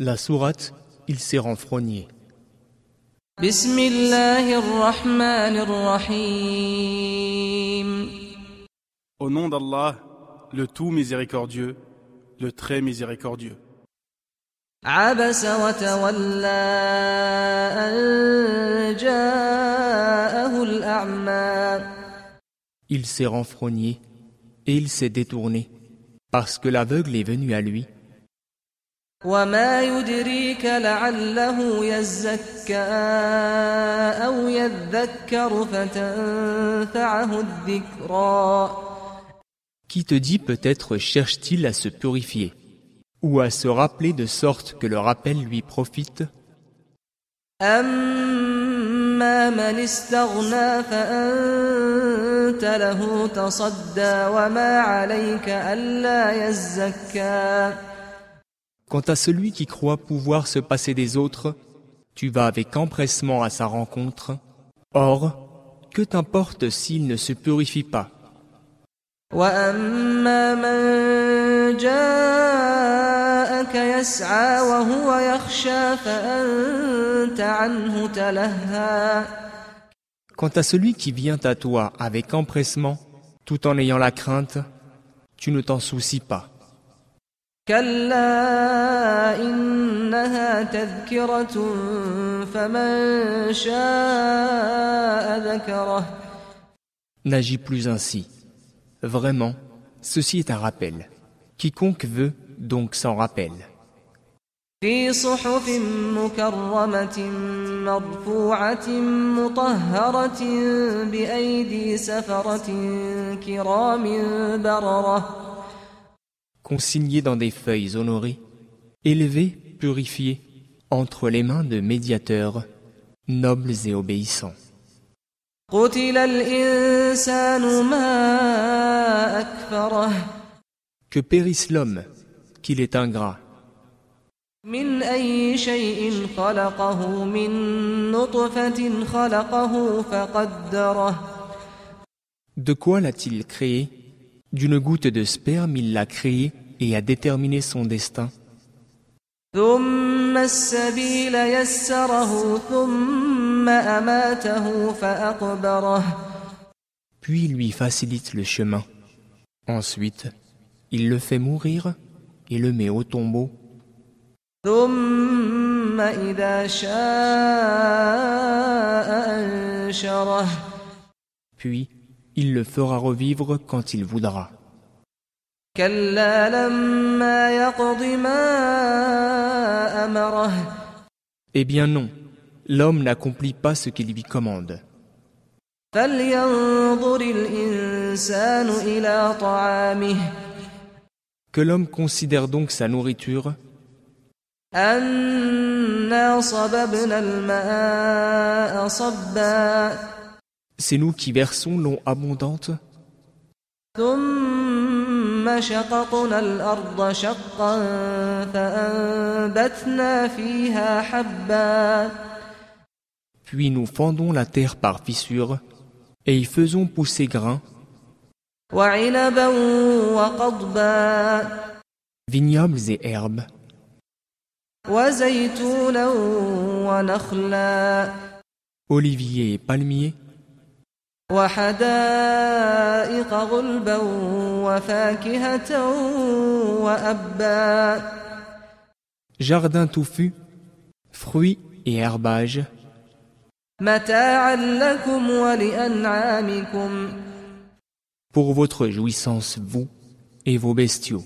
La sourate, il s'est renfrogné. بسم الله الرحمن الرحيم Au nom d'Allah, le tout miséricordieux, le très miséricordieux. عبس وتولى أن جاءه الأعمى Il s'est renfrogné et il s'est détourné parce que l'aveugle est venu à lui. وما يدريك لعله يزكى أو يذكر فتنفعه الذكرى Qui te dit peut-être cherche-t-il à se purifier ou à se rappeler de sorte que le rappel lui profite أما من استغنى فأنت له تصدى وما عليك ألا يزكى Quant à celui qui croit pouvoir se passer des autres, tu vas avec empressement à sa rencontre. Or, que t'importe s'il ne se purifie pas? Quant à celui qui vient à toi avec empressement, tout en ayant la crainte, tu ne t'en soucies pas. كلا إنها تذكرة فمن شاء ذكره N'agis plus ainsi. Vraiment, ceci est un rappel. Quiconque veut donc s'en rappelle. في صحف مكرمة مرفوعة مطهرة بأيدي سفرة كرام بررة Consigné dans des feuilles honorées, élevé, purifié, entre les mains de médiateurs, nobles et obéissants. قتل الإنسان ما أكفره Que périsse l'homme, qu'il est ingrat. من أي شيء خلقه من نطفة خلقه فقدره De quoi l'a-t-il créé D'une goutte de sperme, il l'a créé et a déterminé son destin. Puis il lui facilite le chemin. Ensuite, il le fait mourir et le met au tombeau. Puis, il le fera revivre quand il voudra. Eh bien non, l'homme n'accomplit pas ce qu'il lui commande. Que l'homme considère donc sa nourriture. c'est nous qui versons l'eau abondante, ثم شققنا الأرض شقا فأنبتنا فيها حبا puis nous fendons la terre par fissures et y faisons pousser grains, وعنبا وقضبا vignobles et herbes, وزيتونا ونخلا oliviers et palmiers, وحدائق غلبا وفاكهة وأبا jardins touffus, fruits et herbages, متاعا لكم ولأنعامكم pour votre jouissance, vous et vos bestiaux.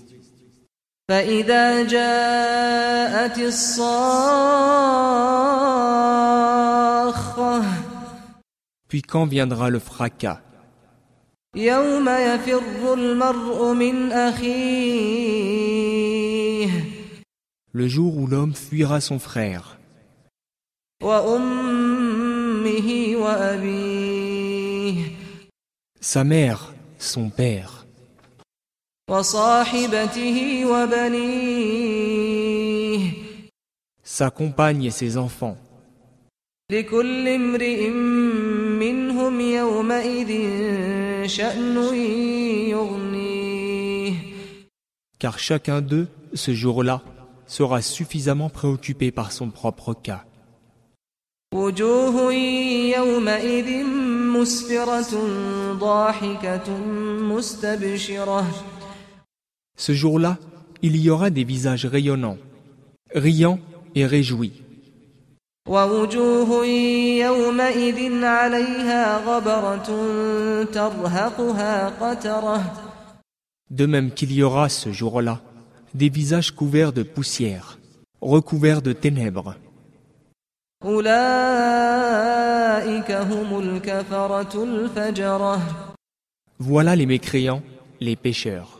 فإذا جاءت الصاخة Puis quand viendra le fracas, يوم يفر المرء من أخيه le jour où l'homme fuira son frère, وأمه وأبيه sa mère, son père, وصاحبته وبنيه sa compagne et ses enfants. لكل امرئ منهم يومئذ شأن يغنيه Car chacun d'eux, ce jour-là, sera suffisamment préoccupé par son propre cas. وجوه يومئذ مسفرة ضاحكة مستبشرة Ce jour-là, il y aura des visages rayonnants, riants et réjouis. ووجوه يومئذ عليها غبرة ترهقها قترة De même qu'il y aura ce jour-là des visages couverts de poussière, recouverts de ténèbres. أولئك هم الكفرة الفجرة Voilà les mécréants, les pécheurs.